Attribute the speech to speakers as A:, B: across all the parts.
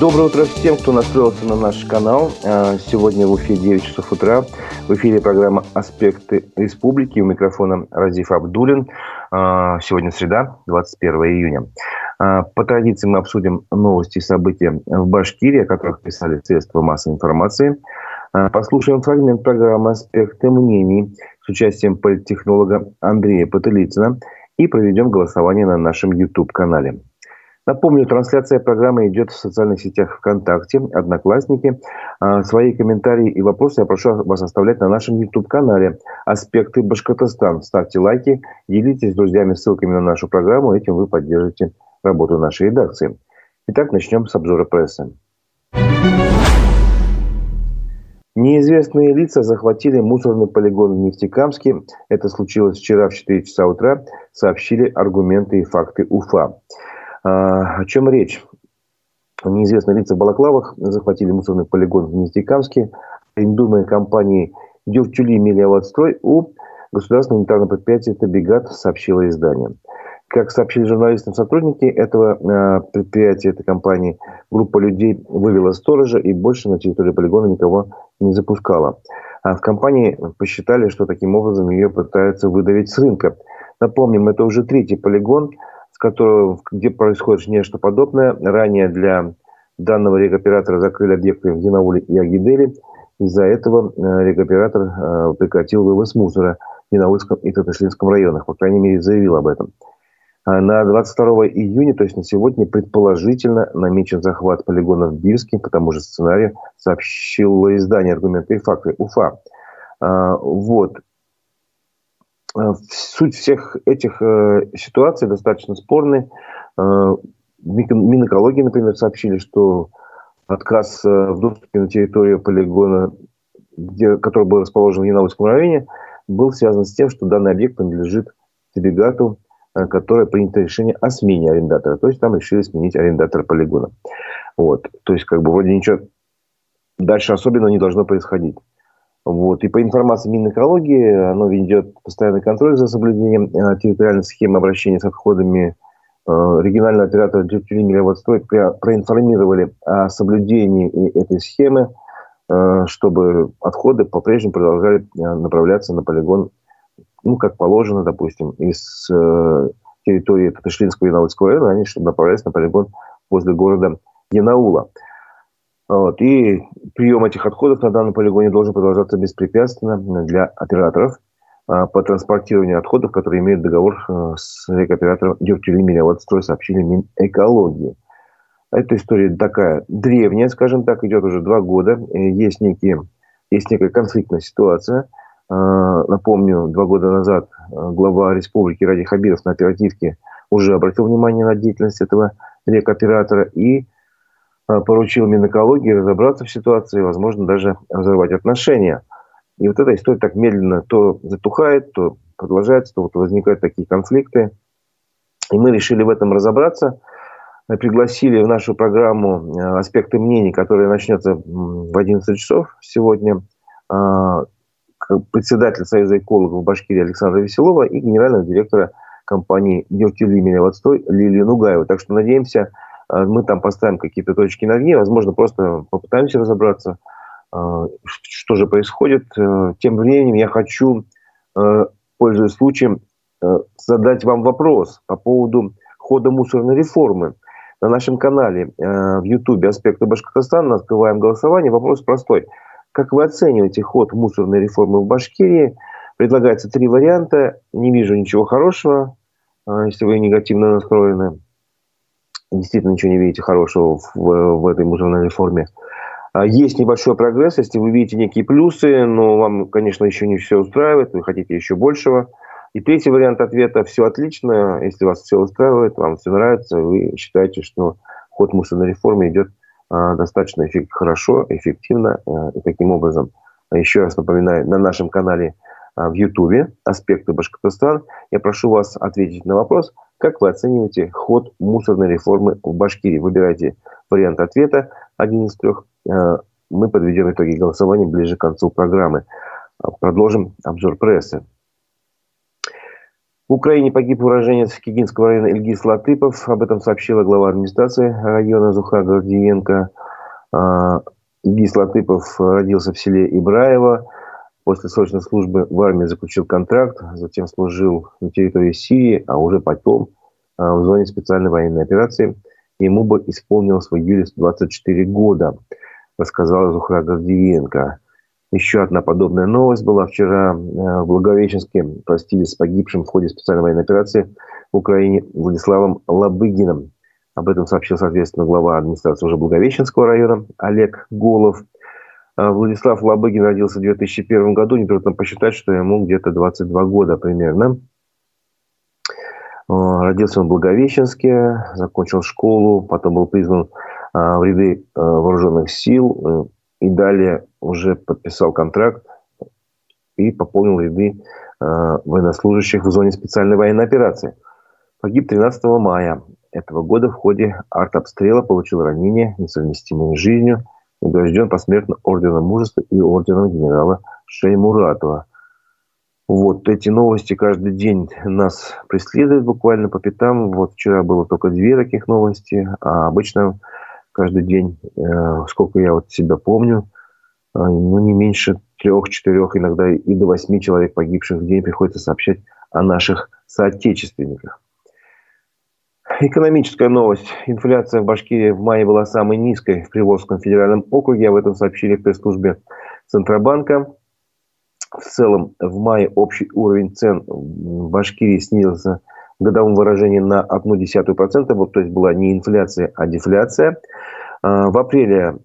A: Доброе утро всем, кто настроился на наш канал. А, сегодня в эфире 9 часов утра. В эфире программа «Аспекты республики». У микрофона Разиф Абдулин. А, сегодня среда, 21 июня. А, по традиции мы обсудим новости и события в Башкирии, о которых писали средства массовой информации. Послушаем фрагмент программы «Аспекты мнений» с участием политтехнолога Андрея Потылицына и проведем голосование на нашем YouTube-канале. Напомню, трансляция программы идет в социальных сетях ВКонтакте, Одноклассники. А, свои комментарии и вопросы я прошу вас оставлять на нашем YouTube-канале «Аспекты Башкортостан». Ставьте лайки, делитесь с друзьями ссылками на нашу программу. Этим вы поддержите работу нашей редакции. Итак, начнем с обзора прессы. Неизвестные лица захватили мусорный полигон в Нефтекамске. Это случилось вчера в 4 часа утра, сообщили аргументы и факты УФА. А, о чем речь? Неизвестные лица в Балаклавах захватили мусорный полигон в Нефтекамске. Арендуемой компании Дюртюли Мелиаводстрой у государственного унитарного предприятия «Табигат» сообщило издание. Как сообщили журналистам сотрудники этого э, предприятия, этой компании, группа людей вывела сторожа и больше на территории полигона никого не запускала. А в компании посчитали, что таким образом ее пытаются выдавить с рынка. Напомним, это уже третий полигон – которого, где происходит нечто подобное. Ранее для данного регоператора закрыли объекты в Янауле и Агидели. Из-за этого э, регоператор э, прекратил вывоз мусора в Янаульском и Татышлинском районах. По крайней мере, заявил об этом. А на 22 июня, то есть на сегодня, предположительно намечен захват полигона в Бирске. По тому же сценарию сообщило издание «Аргументы и факты» УФА. А, вот. Э, суть всех этих э, ситуаций достаточно спорны. Э, Минэкологии, например, сообщили, что отказ в доступе на территорию полигона, где, который был расположен в Янаульском районе, был связан с тем, что данный объект принадлежит Телегату, которое принято решение о смене арендатора. То есть там решили сменить арендатора полигона. Вот. То есть как бы вроде ничего дальше особенно не должно происходить. Вот. И по информации Минэкологии, оно ведет постоянный контроль за соблюдением э, территориальной схемы обращения с отходами. Э, региональный оператор Дюртюли Мелеводстрой проинформировали о соблюдении этой схемы, э, чтобы отходы по-прежнему продолжали направляться на полигон, ну, как положено, допустим, из территории Татышлинского и Янаульского района, они чтобы направлялись на полигон возле города Янаула. Вот. И прием этих отходов на данном полигоне должен продолжаться беспрепятственно для операторов а, по транспортированию отходов, которые имеют договор э, с рекоператором Вот строй сообщили Минэкологии. Эта история такая древняя, скажем так, идет уже два года. Есть, некие, есть некая конфликтная ситуация. А, напомню, два года назад э, глава республики Ради Хабиров на оперативке уже обратил внимание на деятельность этого рекоператора и поручил Минэкологии разобраться в ситуации, возможно, даже разорвать отношения. И вот эта история так медленно то затухает, то продолжается, то вот возникают такие конфликты. И мы решили в этом разобраться. Пригласили в нашу программу э, «Аспекты мнений», которая начнется в 11 часов сегодня, э, председатель Союза экологов Башкирии Александра Веселова и генерального директора компании «Нефтелимия Водстой» Лилию Нугаеву. Так что надеемся, мы там поставим какие-то точки над «и», возможно, просто попытаемся разобраться, а, что же происходит. Э, тем временем я хочу, э, пользуясь случаем, э, задать вам вопрос по поводу хода мусорной реформы. На нашем канале в Ютубе «Аспекты Башкортостана» открываем голосование. Вопрос простой. Как вы оцениваете ход мусорной реформы в Башкирии? Предлагается три варианта. Не вижу ничего хорошего, если вы негативно настроены действительно ничего не видите хорошего в, в этой мусорной реформе. А, есть небольшой прогресс, если вы видите некие плюсы, но вам, конечно, еще не все устраивает, вы хотите еще большего. И третий вариант ответа – все отлично, если вас все устраивает, вам все нравится, вы считаете, что ход мусорной реформы идет а, достаточно эффект, хорошо, эффективно. А, и таким образом, еще раз напоминаю, на нашем канале в Ютубе «Аспекты Башкортостан» я прошу вас ответить на вопрос – как вы оцениваете ход мусорной реформы в Башкирии? Выбирайте вариант ответа, один из трех. Э, мы подведем итоги голосования ближе к концу программы. Продолжим обзор прессы. В Украине погиб уроженец Кигинского района Ильгиз Латыпов. Об этом сообщила глава администрации района Зуха Гордиенко. А, Ильгиз Латыпов родился в селе Ибраево. После срочной службы в армии заключил контракт, затем служил на территории Сирии, а уже потом а, в зоне специальной военной операции. Ему бы исполнилось в июле 24 года, рассказала Зухра Гордиенко. Еще одна подобная новость была вчера э, в Благовещенске. Простились с погибшим в ходе специальной военной операции в Украине Владиславом Лабыгиным. Об этом сообщил, соответственно, глава администрации уже Благовещенского района Олег Голов. Э, Владислав Лабыгин родился в 2001 году. Нетрудно посчитать, что ему где-то 22 года примерно. Э, родился он в Благовещенске, закончил школу, потом был призван в ряды вооруженных сил и далее уже подписал контракт и пополнил ряды э, военнослужащих в зоне специальной военной операции. Погиб 13 мая этого года в ходе артобстрела, получил ранение, несовместимое с жизнью, награжден посмертно орденом мужества и орденом генерала Шеймуратова. Вот эти новости каждый день нас преследуют буквально по пятам. Вот вчера было только две таких новости, а обычно каждый день, э, сколько я вот себя помню, э, ну, не меньше трех-четырех, иногда и до восьми человек погибших в день приходится сообщать о наших соотечественниках. Экономическая новость. Инфляция в Башкирии в мае была самой низкой в Приволжском федеральном округе. Об этом сообщили в пресс-службе Центробанка. В целом, в мае общий уровень цен в Башкирии снизился в годовом выражении на 0,1%, вот, то есть была не инфляция, а дефляция. А, в апреле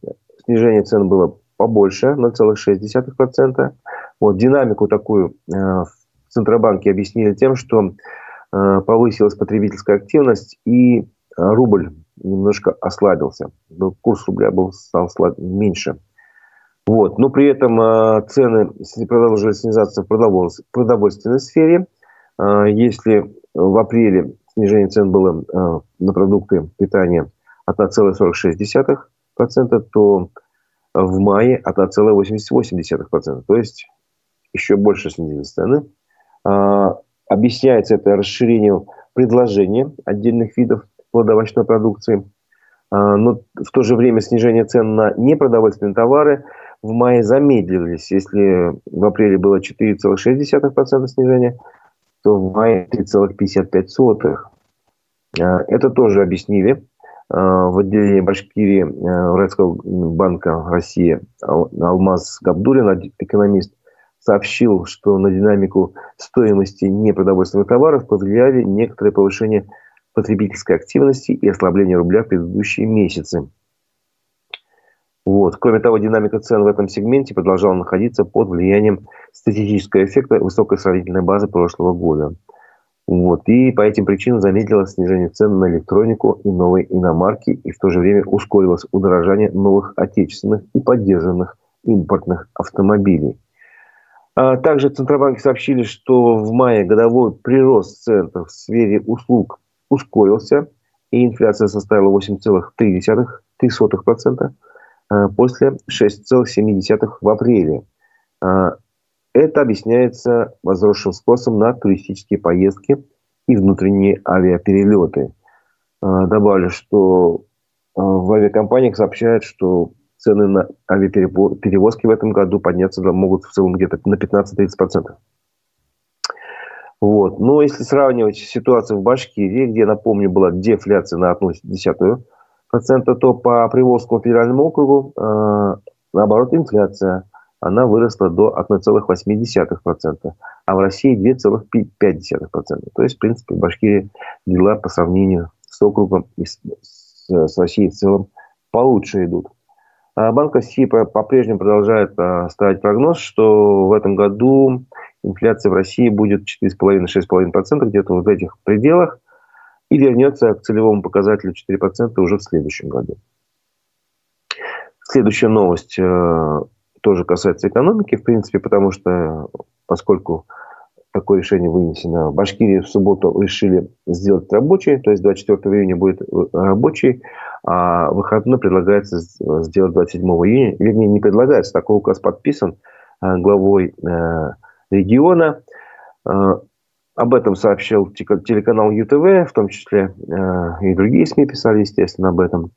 A: снижение цен было побольше, 0,6%. Вот, динамику такую э, в Центробанке объяснили тем, что повысилась потребительская активность и рубль немножко ослабился. Курс рубля был, стал меньше. Вот. Но при этом э, цены продолжили снижаться в продовольственной сфере. Если в апреле снижение цен было э, на продукты питания от 1,46%, то в мае от 1,88%. То есть еще больше снизились цены. Объясняется это расширением предложения отдельных видов плодовочной продукции. А, но в то же время снижение цен на непродовольственные товары в мае замедлились. Если в апреле было 4,6% снижения, то в мае 3,55. А, это тоже объяснили а, в отделении Башкирии Уральского банка России Алмаз Габдулин, экономист, сообщил, что на динамику стоимости непродовольственных товаров повлияли некоторые повышения потребительской активности и ослабление рубля в предыдущие месяцы. Вот. Кроме того, динамика цен в этом сегменте продолжала находиться под влиянием статистического эффекта высокой сравнительной базы прошлого года. Вот. И по этим причинам замедлилось снижение цен на электронику и новые иномарки, и в то же время ускорилось удорожание новых отечественных и поддержанных импортных автомобилей. А также Центробанки сообщили, что в мае годовой прирост цен в сфере услуг ускорился, и инфляция составила 8,3% Э, после 6,7 в апреле. Э, это объясняется возросшим спросом на туристические поездки и внутренние авиаперелеты. Добавлю, что в авиакомпаниях сообщают, что цены на авиаперевозки в этом году подняться могут в целом где-то на 15-30%. Вот. Но если сравнивать ситуацию в Башкирии, где, напомню, была дефляция на одну десятую процента, то по Приволжскому федеральному округу, э, наоборот, инфляция, она выросла до 1,8%, а в России 2,5%. То есть, в принципе, в Башкирии дела по сравнению с округом и с, с Россией в целом получше идут. А Банк России по-прежнему продолжает а, ставить прогноз, что в этом году инфляция в России будет 4,5-6,5%, где-то вот в этих пределах и вернется к целевому показателю 4% уже в следующем году. Следующая новость э, тоже касается экономики, в принципе, потому что поскольку такое решение вынесено, в Башкирии в субботу решили сделать рабочий, то есть 24 июня будет э, рабочий, а выходной предлагается сделать 27 июня, вернее, не предлагается, такой указ подписан э, главой региона. об этом сообщил телеканал ЮТВ, в том числе э, и другие СМИ писали, естественно, об этом.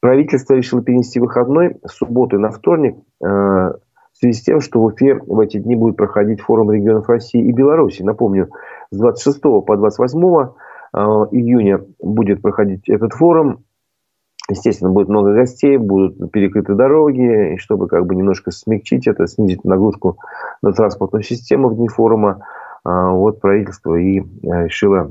A: Правительство решило перенести выходной с субботы на вторник э, связи с тем, что в Уфе в эти дни будет проходить форум регионов России и Беларуси. Напомню, с 26 по 28 э, июня будет проходить этот форум. Естественно, будет много гостей, будут перекрыты дороги, и чтобы как бы немножко смягчить это, снизить нагрузку на транспортную систему в дни форума, а, вот правительство и э, решило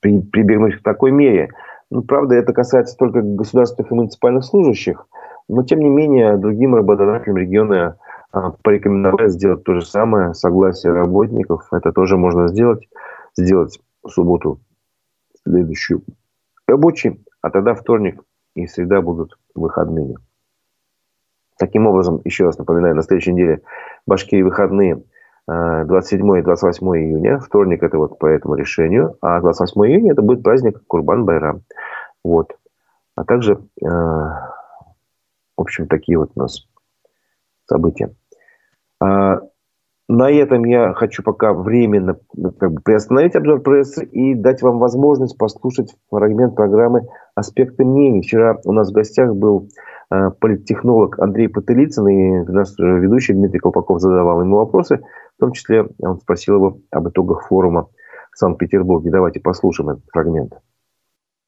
A: прибегнуть к такой мере. Ну, правда, это касается только государственных и муниципальных служащих, но, тем не менее, другим работодателям региона порекомендовали сделать то же самое, согласие работников, это тоже можно сделать, сделать в субботу следующую рабочий, а тогда вторник и среда будут выходными. Таким образом, еще раз напоминаю, на следующей неделе Башкирии выходные – 27 и 28 июня. Вторник это вот по этому решению. А 28 июня это будет праздник Курбан-Байрам. Вот. А также, э, в общем, такие вот у нас события. А, на этом я хочу пока временно ну, как бы, приостановить обзор прессы и дать вам возможность послушать фрагмент программы «Аспекты мнений». Вчера у нас в гостях был Э, политтехнолог Андрей Потылицын и наш ведущий Дмитрий Колпаков задавал ему вопросы. В том числе он спросил его об итогах форума в Санкт-Петербурге. Давайте послушаем этот фрагмент.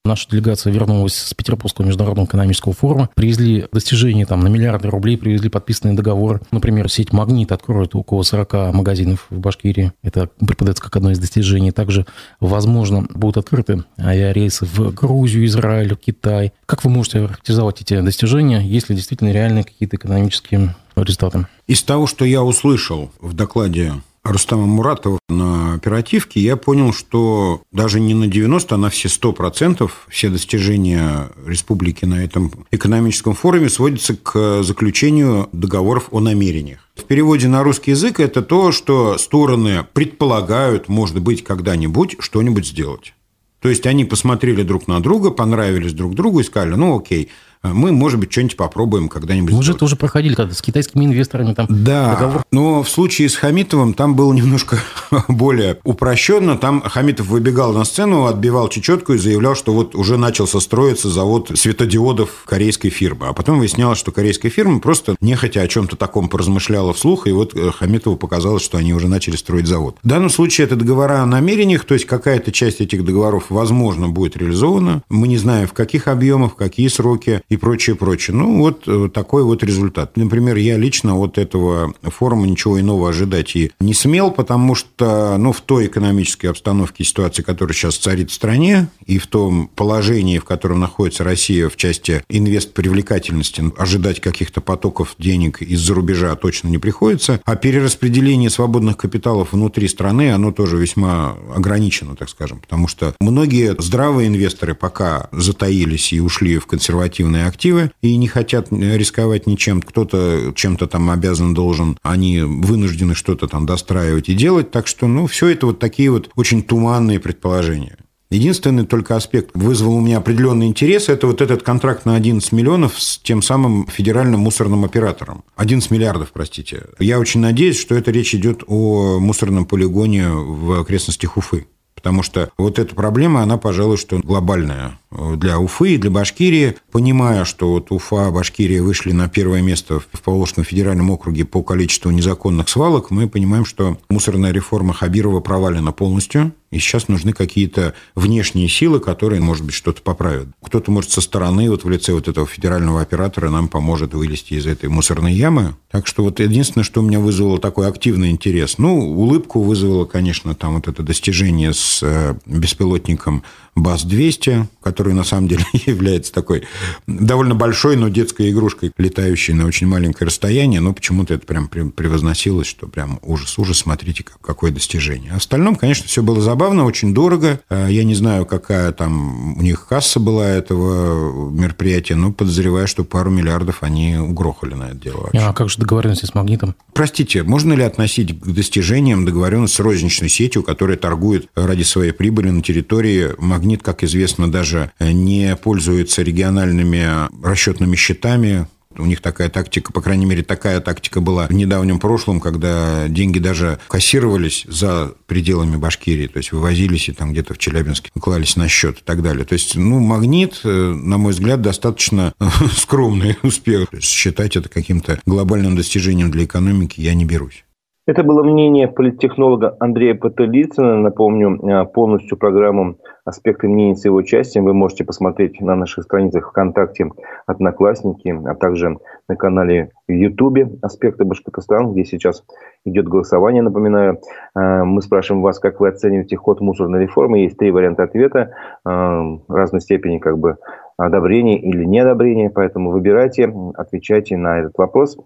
B: Наша делегация вернулась с Петербургского международного экономического форума. Привезли достижения там, на миллиарды рублей, привезли подписанный договор. Например, сеть «Магнит» откроет около 40 магазинов в Башкирии. Это преподается как одно из достижений. Также, возможно, будут открыты авиарейсы в Грузию, Израиль, Китай. Как вы можете характеризовать эти достижения, если действительно реальные какие-то экономические результаты?
C: Из того, что я услышал в докладе Рустама Муратова на оперативке, я понял, что даже не на 90, а на все 100% все достижения республики на этом экономическом форуме сводятся к заключению договоров о намерениях. В переводе на русский язык это то, что стороны предполагают, может быть, когда-нибудь что-нибудь сделать. То есть они посмотрели друг на друга, понравились друг другу и сказали, ну окей, мы, может быть, что-нибудь попробуем когда-нибудь.
B: Мы же тоже проходили когда с китайскими инвесторами там.
C: Да, договор. но в случае с Хамитовым там было немножко более упрощенно. Там Хамитов выбегал на сцену, отбивал чечетку и заявлял, что вот уже начался строиться завод светодиодов корейской фирмы. А потом выяснялось, что корейская фирма просто нехотя о чем-то таком поразмышляла вслух, и вот э, Хамитову показалось, что они уже начали строить завод. В данном случае это договора о намерениях, то есть какая-то часть этих договоров, возможно, будет реализована. Мы не знаем, в каких объемах, в какие сроки и прочее, прочее. Ну, вот э, такой вот результат. Например, я лично от этого форума ничего иного ожидать и не смел, потому что, ну, в той экономической обстановке ситуации, которая сейчас царит в стране, и в том положении, в котором находится Россия в части инвест-привлекательности, ожидать каких-то потоков денег из-за рубежа точно не приходится. А перераспределение свободных капиталов внутри страны, оно тоже весьма ограничено, так скажем, потому что многие здравые инвесторы пока затаились и ушли в консервативные определенные активы и не хотят рисковать ничем. Кто-то чем-то там обязан, должен, они вынуждены что-то там достраивать и делать. Так что, ну, все это вот такие вот очень туманные предположения. Единственный только аспект вызвал у меня определенный интерес, это вот этот контракт на 11 миллионов с тем самым федеральным мусорным оператором. 11 миллиардов, простите. Я очень надеюсь, что это речь идет о мусорном полигоне в окрестностях Уфы. Потому что вот эта проблема, она, пожалуй, что глобальная для Уфы и для Башкирии, понимая, что вот Уфа, Башкирия вышли на первое место в Поволжском федеральном округе по количеству незаконных свалок, мы понимаем, что мусорная реформа Хабирова провалена полностью, и сейчас нужны какие-то внешние силы, которые, может быть, что-то поправят. Кто-то, может, со стороны, вот в лице вот этого федерального оператора нам поможет вылезти из этой мусорной ямы. Так что вот единственное, что у меня вызвало такой активный интерес. Ну, улыбку вызвало, конечно, там вот это достижение с э, беспилотником БАС-200, который на самом деле является такой довольно большой, но детской игрушкой, летающей на очень маленькое расстояние, но почему-то это прям превозносилось, что прям ужас-ужас, смотрите, какое достижение. В остальном, конечно, все было забавно, очень дорого. А, я не знаю, какая там у них касса была этого мероприятия, но подозреваю, что пару миллиардов они угрохали на это дело.
B: Вообще. А как же договоренности с «Магнитом»?
C: Простите, можно ли относить к достижениям договоренность с розничной сетью, которая торгует ради своей прибыли на территории Магнит, как известно, даже не пользуется региональными расчетными счетами, У них такая тактика, по крайней мере, такая тактика была в недавнем прошлом, когда деньги даже кассировались за пределами Башкирии, то есть вывозились и там где-то в Челябинске клались на счет и так далее. То есть, ну, магнит, э, на мой взгляд, достаточно скромный успех. Считать это каким-то глобальным достижением для экономики я не берусь.
A: Это было мнение политтехнолога Андрея Пателицына. Напомню, э, полностью программу «Аспекты мнений» с его участием вы можете посмотреть на наших страницах ВКонтакте, Одноклассники, а также на канале в Ютубе «Аспекты Башкортостана», где сейчас идет голосование, напоминаю. Э, мы спрашиваем вас, как вы оцениваете ход мусорной реформы. Есть три варианта ответа э, разной степени как бы одобрения или неодобрения, поэтому выбирайте, отвечайте на этот вопрос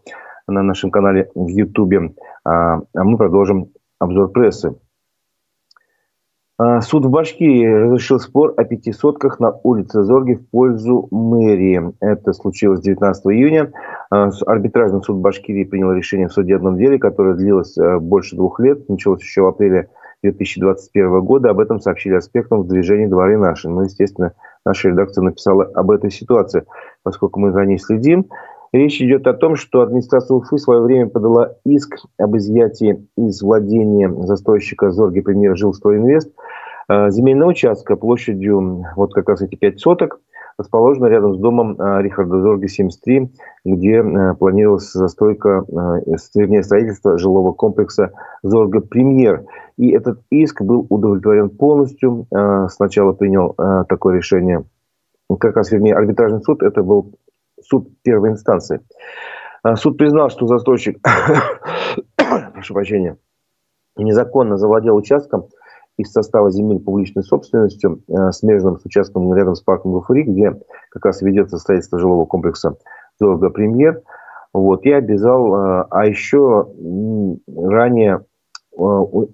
A: на нашем канале в Ютубе. А, а мы продолжим обзор прессы. А, суд в Башкирии разрешил спор о пятисотках на улице Зорги в пользу мэрии. Это случилось 19 июня. А, арбитражный суд Башкирии принял решение в судебном деле, которое длилось больше двух лет. Началось еще в апреле 2021 года. Об этом сообщили аспектам в движении «Дворы наши». Ну, естественно, наша редакция написала об этой ситуации, поскольку мы за ней следим. Речь идет о том, что администрация Уфы в свое время подала иск об изъятии из владения застройщика Зорги Премьер Жилстройинвест э, земельного участка площадью вот как раз эти пять соток, расположена рядом с домом э, Рихарда Зорги 73, где э, планировалась застройка, вернее, строительство жилого комплекса Зорга Премьер. И этот иск был удовлетворен полностью. Сначала принял такое решение как раз, вернее, арбитражный суд, это был суд первой инстанции. А, суд признал, что застройщик, прошу прощения, незаконно завладел участком из состава земель публичной собственностью, э, смежным с участком рядом с парком Гафури, где как раз ведется строительство жилого комплекса Зорга Премьер. Вот, и обязал, э, а еще ранее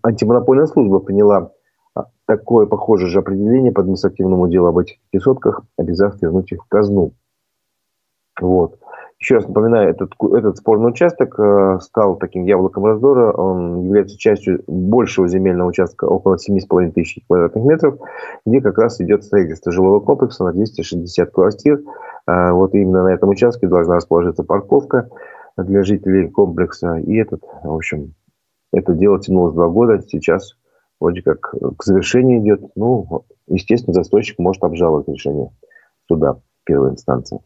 A: антимонопольная служба приняла такое похожее же определение по административному делу об этих пятисотках, обязав вернуть их в казну. Вот. Еще раз напоминаю, этот, этот спорный участок э, стал таким яблоком раздора. Он является частью большего земельного участка, около 7,5 тысяч квадратных метров, где как раз идет строительство жилого комплекса на 260 квартир. Э, вот именно на этом участке должна расположиться парковка для жителей комплекса. И этот, в общем, это дело тянулось два года. Сейчас вроде как к завершению идет. Ну, естественно, застройщик может обжаловать решение суда первой инстанции.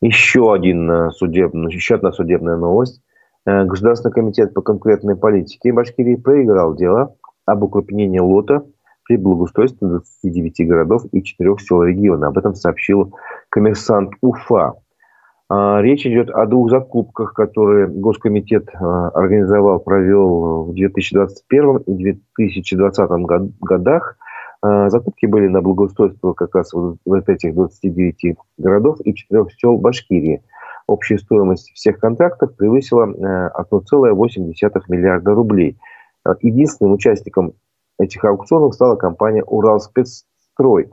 A: Еще, один э, судебный, еще одна судебная новость. Э, Государственный комитет по конкурентной политике Башкирии проиграл дело об укрупнении лота при благоустройстве 29 городов и 4 сел региона. Об этом сообщил коммерсант Уфа. А, речь идет о двух закупках, которые Госкомитет э, организовал, провел в 2021 и 2020 годах закупки были на благоустройство как раз вот, вот этих 29 городов и 4 сел Башкирии. Общая стоимость всех контрактов превысила 1,8 э, миллиарда рублей. А, единственным участником этих аукционов стала компания «Уралспецстрой».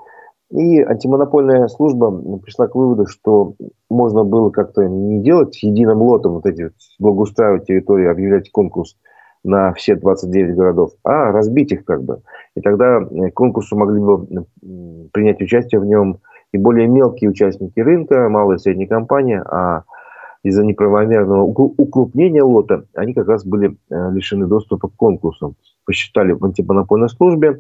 A: И антимонопольная служба пришла к выводу, что можно было как-то не делать единым лотом вот эти благоустраивать территории, объявлять конкурс – на все 29 городов, а разбить их как бы. И тогда э, конкурсу могли бы принять участие в нем и более мелкие участники рынка, малые и средние компании, а из-за неправомерного укрупнения лота они как раз были э, лишены доступа к конкурсу. Посчитали в антимонопольной службе, э,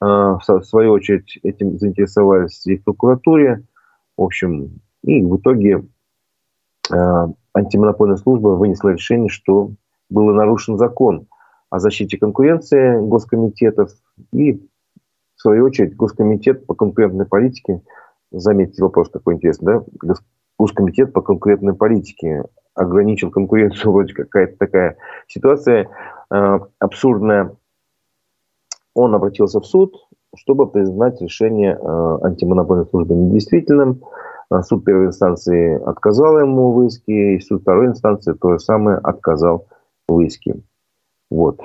A: в свою очередь этим заинтересовались и в прокуратуре. В общем, и в итоге антимонопольная служба вынесла решение, что был нарушен закон о защите конкуренции госкомитетов и, в свою очередь, Госкомитет по конкурентной политике, заметьте вопрос такой интересный, да, Госкомитет по конкурентной политике ограничил конкуренцию, вроде какая-то такая ситуация э, абсурдная. Он обратился в суд, чтобы признать решение э, антимонопольной службы недействительным. Э, суд первой инстанции отказал ему в иске, и суд второй инстанции то же самое отказал Лыски. Вот.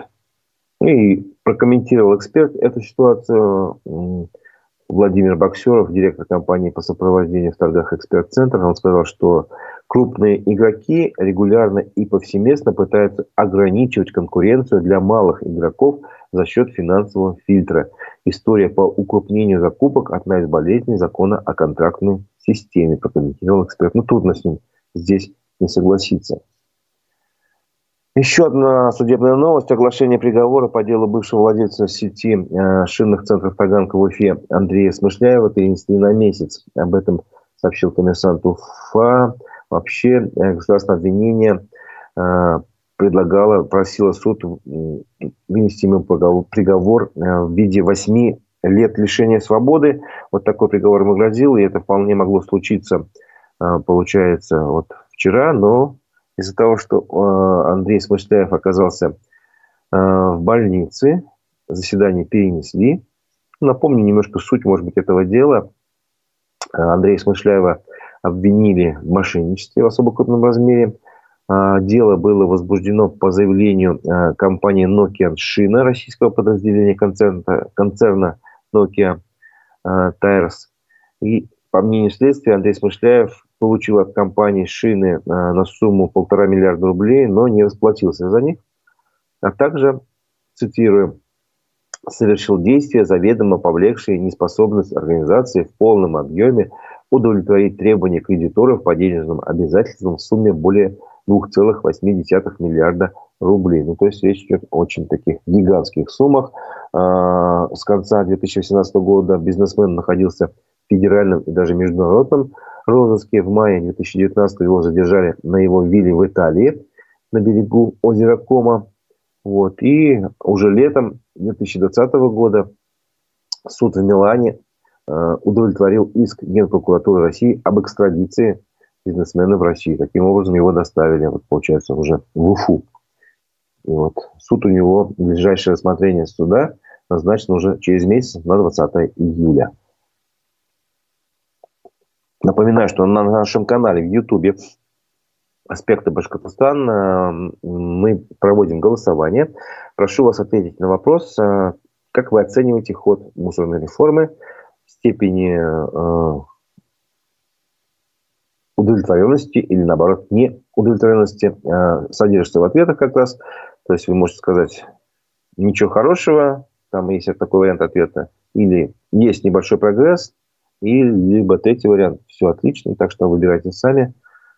A: И прокомментировал эксперт эту ситуацию Владимир Боксеров, директор компании по сопровождению в торгах «Эксперт-центр». Он сказал, что крупные игроки регулярно и повсеместно пытаются ограничивать конкуренцию для малых игроков за счет финансового фильтра. История по укрупнению закупок – одна из болезней закона о контрактной системе, прокомментировал эксперт. Ну, трудно с ним здесь не согласиться. Еще одна судебная новость. Оглашение приговора по делу бывшего владельца сети э, шинных центров Таганка в Уфе Андрея Смышляева перенесли на месяц. Об этом сообщил коммерсант Уфа. Вообще э, государственное обвинение э, предлагало, просило суд вынести ему приговор в виде восьми лет лишения свободы. Вот такой приговор ему грозил, и это вполне могло случиться, получается, вот вчера, но из-за того, что Андрей Смышляев оказался в больнице, заседание перенесли. Напомню немножко суть, может быть, этого дела. Андрея Смышляева обвинили в мошенничестве в особо крупном размере. Дело было возбуждено по заявлению компании Nokia Шина, российского подразделения концерна, концерна Nokia Tires. И по мнению следствия, Андрей Смышляев получил от компании Шины на сумму полтора миллиарда рублей, но не расплатился за них. А также, цитирую, совершил действия, заведомо повлекшие неспособность организации в полном объеме удовлетворить требования кредиторов по денежным обязательствам в сумме более 2,8 миллиарда рублей. Ну, то есть речь идет о очень таких гигантских суммах. А, с конца 2018 года бизнесмен находился в федеральном и даже международном розыске. В мае 2019 его задержали на его вилле в Италии на берегу озера Кома. Вот. И уже летом 2020 года суд в Милане Э, удовлетворил иск Генпрокуратуры России об экстрадиции бизнесмена в России. Таким образом, его доставили, вот, получается, уже в Уфу. И вот суд у него, ближайшее рассмотрение суда назначено уже через месяц, на 20 июля. Напоминаю, что на нашем канале в Ютубе «Аспекты Башкортостана» мы проводим голосование. Прошу вас ответить на вопрос, э, как вы оцениваете ход мусорной реформы – степени э, удовлетворенности или, наоборот, не удовлетворенности э, содержится в ответах как раз. То есть вы можете сказать ничего хорошего, там есть такой вариант ответа, или есть небольшой прогресс, и либо третий вариант, все отлично, так что выбирайте сами,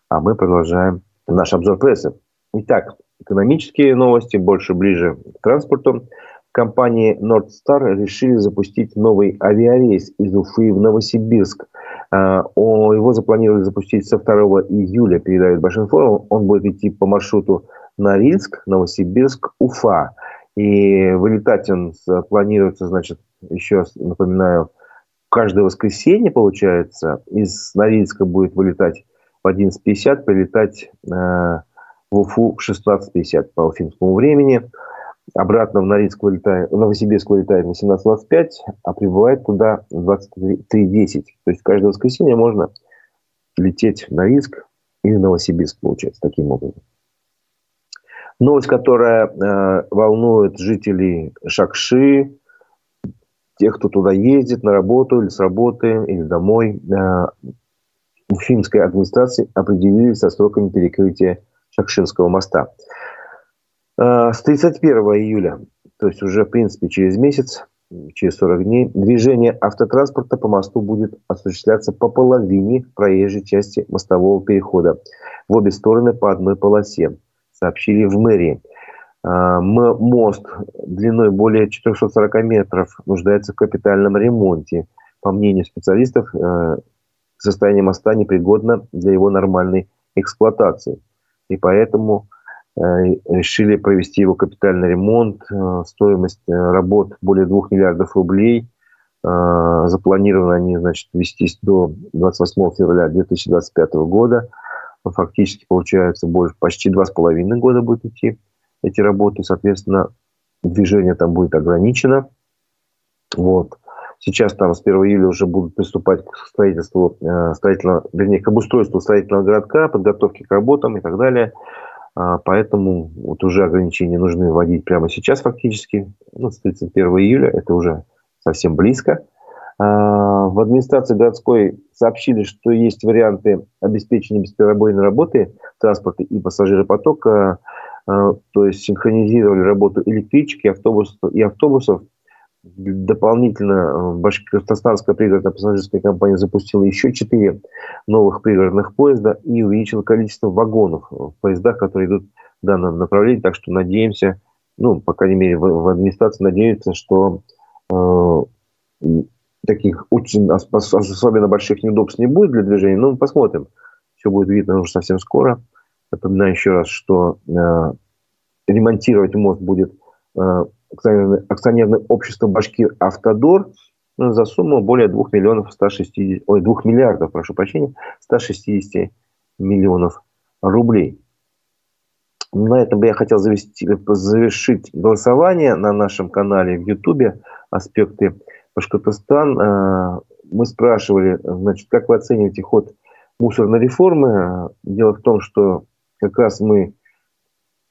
A: а мы продолжаем наш обзор прессы. Итак, экономические новости, больше ближе к транспорту компании Nordstar решили запустить новый авиарейс из Уфы в Новосибирск. А, его запланировали запустить со 2 июля, передает Башинформ. Он будет идти по маршруту Норильск, Новосибирск, Уфа. И вылетать он планируется, значит, еще раз напоминаю, каждое воскресенье, получается, из Норильска будет вылетать в 11.50, прилетать э, в Уфу в 16.50 по уфимскому времени. Обратно в Норильск вылетает, в Новосибирск вылетает на 17.25, а прибывает туда в 23.10. То есть каждое воскресенье можно лететь в Норильск или Новосибирск, получается, таким образом. Новость, которая э, волнует жителей Шакши, тех, кто туда ездит на работу или с работы, или домой. Э, Уфимской администрации определились со сроками перекрытия Шакшинского моста. Э, с 31 июля, то есть уже, в принципе, через месяц, через 40 дней, движение автотранспорта по мосту будет осуществляться по половине проезжей части мостового перехода в обе стороны по одной полосе, сообщили в мэрии. Э, мост длиной более 440 метров нуждается в капитальном ремонте. По мнению специалистов, э, состояние моста непригодно для его нормальной эксплуатации. И поэтому Э, решили провести его капитальный ремонт. Э, стоимость работ более 2 миллиардов рублей. Запланированы они, значит, вестись до 28 февраля 2025 года. Фактически, получается, больше, почти два с половиной года будут идти эти работы. Соответственно, движение там будет ограничено. Вот. Сейчас там с 1 июля уже будут приступать к строительству, строительного, вернее, к обустройству строительного городка, подготовке к работам и так далее. А, поэтому вот уже ограничения нужны вводить прямо сейчас фактически. Ну, с 31 июля это уже совсем близко. А, в администрации городской сообщили, что есть варианты обеспечения бесперебойной работы транспорта и пассажиропотока. А, то есть синхронизировали работу электричек и автобусов, и автобусов Дополнительно Башкортостанская пригородная пассажирская компания запустила еще четыре новых пригородных поезда и увеличила количество вагонов в поездах, которые идут в данном направлении. Так что надеемся, ну, по крайней мере, в, в администрации надеются, что э, таких очень особенно больших неудобств не будет для движения. Но ну, посмотрим. Все будет видно уже совсем скоро. Напоминаю еще раз, что э, ремонтировать мост будет э, акционерное общество «Башкир Автодор» за сумму более 2 миллионов 160, ой, 2 миллиардов, прошу прощения, 160 миллионов рублей. На этом бы я хотел завести, завершить голосование на нашем канале в Ютубе «Аспекты Башкортостан». Э, мы спрашивали, значит, как вы оцениваете ход мусорной реформы? Дело в том, что как раз мы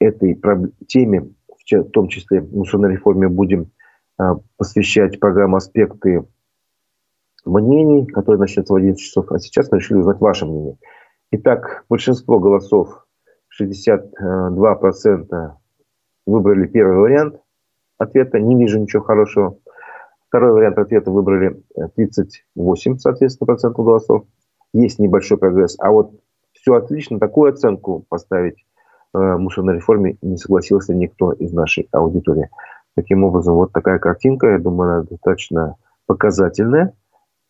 A: этой теме, в том числе мусорной реформе, будем э, посвящать программу «Аспекты мнений», которая начнется в 11 часов. А сейчас мы решили узнать ваше мнение. Итак, большинство голосов 62% выбрали первый вариант ответа. Не вижу ничего хорошего. Второй вариант ответа выбрали 38, соответственно, процентов голосов. Есть небольшой прогресс. А вот все отлично, такую оценку поставить э, мусорной реформе не согласился никто из нашей аудитории. Таким образом, вот такая картинка, я думаю, она достаточно показательная.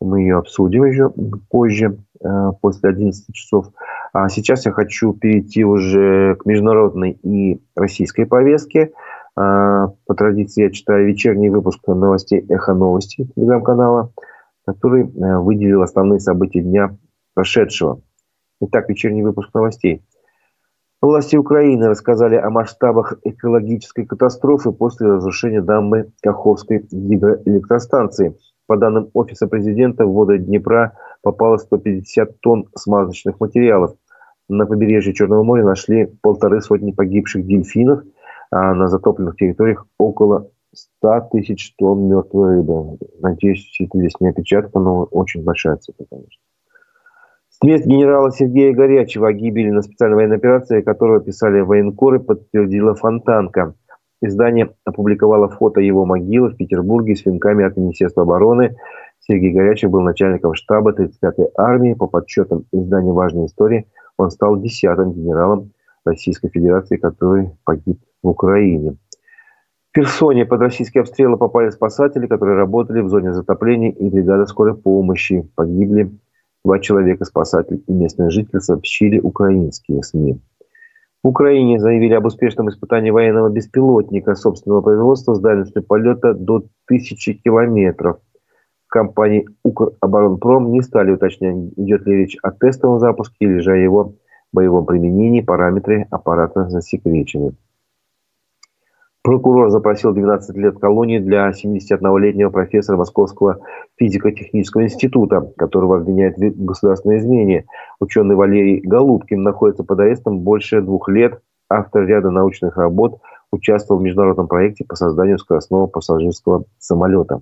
A: Мы ее обсудим еще позже, э, после 11 часов. А сейчас я хочу перейти уже к международной и российской повестке. А, по традиции я читаю вечерний выпуск новостей «Эхо новости» телеграм-канала, который э, выделил основные события дня прошедшего. Итак, вечерний выпуск новостей. Власти Украины рассказали о масштабах экологической катастрофы после разрушения дамбы Каховской гидроэлектростанции – по данным Офиса президента, в воды Днепра попало 150 тонн смазочных материалов. На побережье Черного моря нашли полторы сотни погибших дельфинов, а на затопленных территориях около 100 тысяч тонн мертвой рыбы. Надеюсь, это здесь не опечатка, но очень большая цифра, конечно. Смерть генерала Сергея Горячего о гибели на специальной военной операции, которую писали военкоры, подтвердила Фонтанка. Издание опубликовало фото его могилы в Петербурге с венками от Министерства обороны. Сергей Горячий был начальником штаба 35-й армии. По подсчетам издания «Важной истории» он стал десятым генералом Российской Федерации, который погиб в Украине. В Персоне под российские обстрелы попали спасатели, которые работали в зоне затопления и бригада скорой помощи. Погибли два человека, спасатели и местные жители, сообщили украинские СМИ. В Украине заявили об успешном испытании военного беспилотника собственного производства с дальностью полета до 1000 километров. Компании «Укроборонпром» не стали уточнять, идет ли речь о тестовом запуске или же о его боевом применении, параметры аппарата засекречены. Прокурор запросил 12 лет колонии для 71-летнего профессора Московского физико-технического института, которого обвиняют в государственной измене. Ученый Валерий Голубкин находится под арестом больше двух лет. Автор ряда научных работ участвовал в международном проекте по созданию скоростного пассажирского самолета.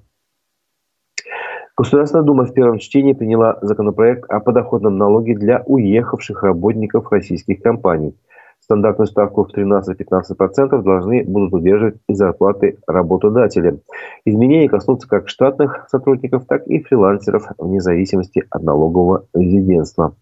A: Государственная Дума в первом чтении приняла законопроект о подоходном налоге для уехавших работников российских компаний – стандартную ставку в 13-15% должны будут удерживать и зарплаты работодателя. Изменения коснутся как штатных сотрудников, так и фрилансеров вне зависимости от налогового резидентства.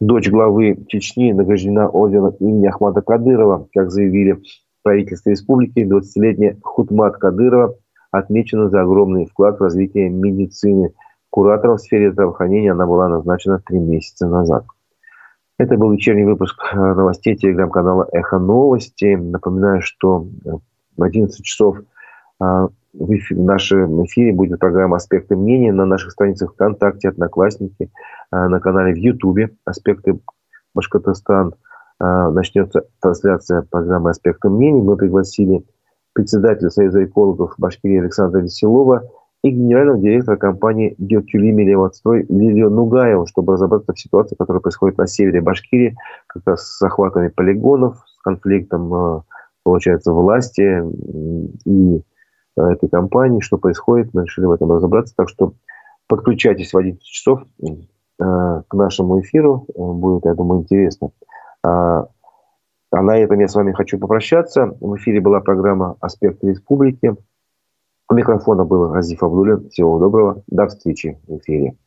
A: Дочь главы Чечни награждена орденом имени Ахмада Кадырова. Как заявили в правительстве республики, 20-летняя Хутмат Кадырова отмечена за огромный вклад в развитие медицины. Куратором в сфере здравоохранения она была назначена три месяца назад. Это был вечерний выпуск э, новостей телеграм-канала «Эхо новости». Напоминаю, что э, в 11 часов э, в, эфире, в нашем эфире будет программа «Аспекты мнения» на наших страницах ВКонтакте, Одноклассники, на канале в Ютубе «Аспекты Башкортостан». Начнется трансляция программы «Аспекты мнений». Мы пригласили председателя Союза экологов Башкирии Александра Веселова – и генерального директора компании «Геотюлими Левотстрой» Лилию Нугаеву, чтобы разобраться в ситуации, которая происходит на севере Башкирии, как раз с захватами полигонов, с конфликтом, э, получается, власти и э, этой компании, что происходит. Мы решили в этом разобраться. Так что подключайтесь в 11 часов э, к нашему эфиру. Будет, я думаю, интересно. А, а на этом я с вами хочу попрощаться. В эфире была программа «Аспекты республики». У микрофона был Разиф Абдулин. Всего доброго. До встречи в эфире.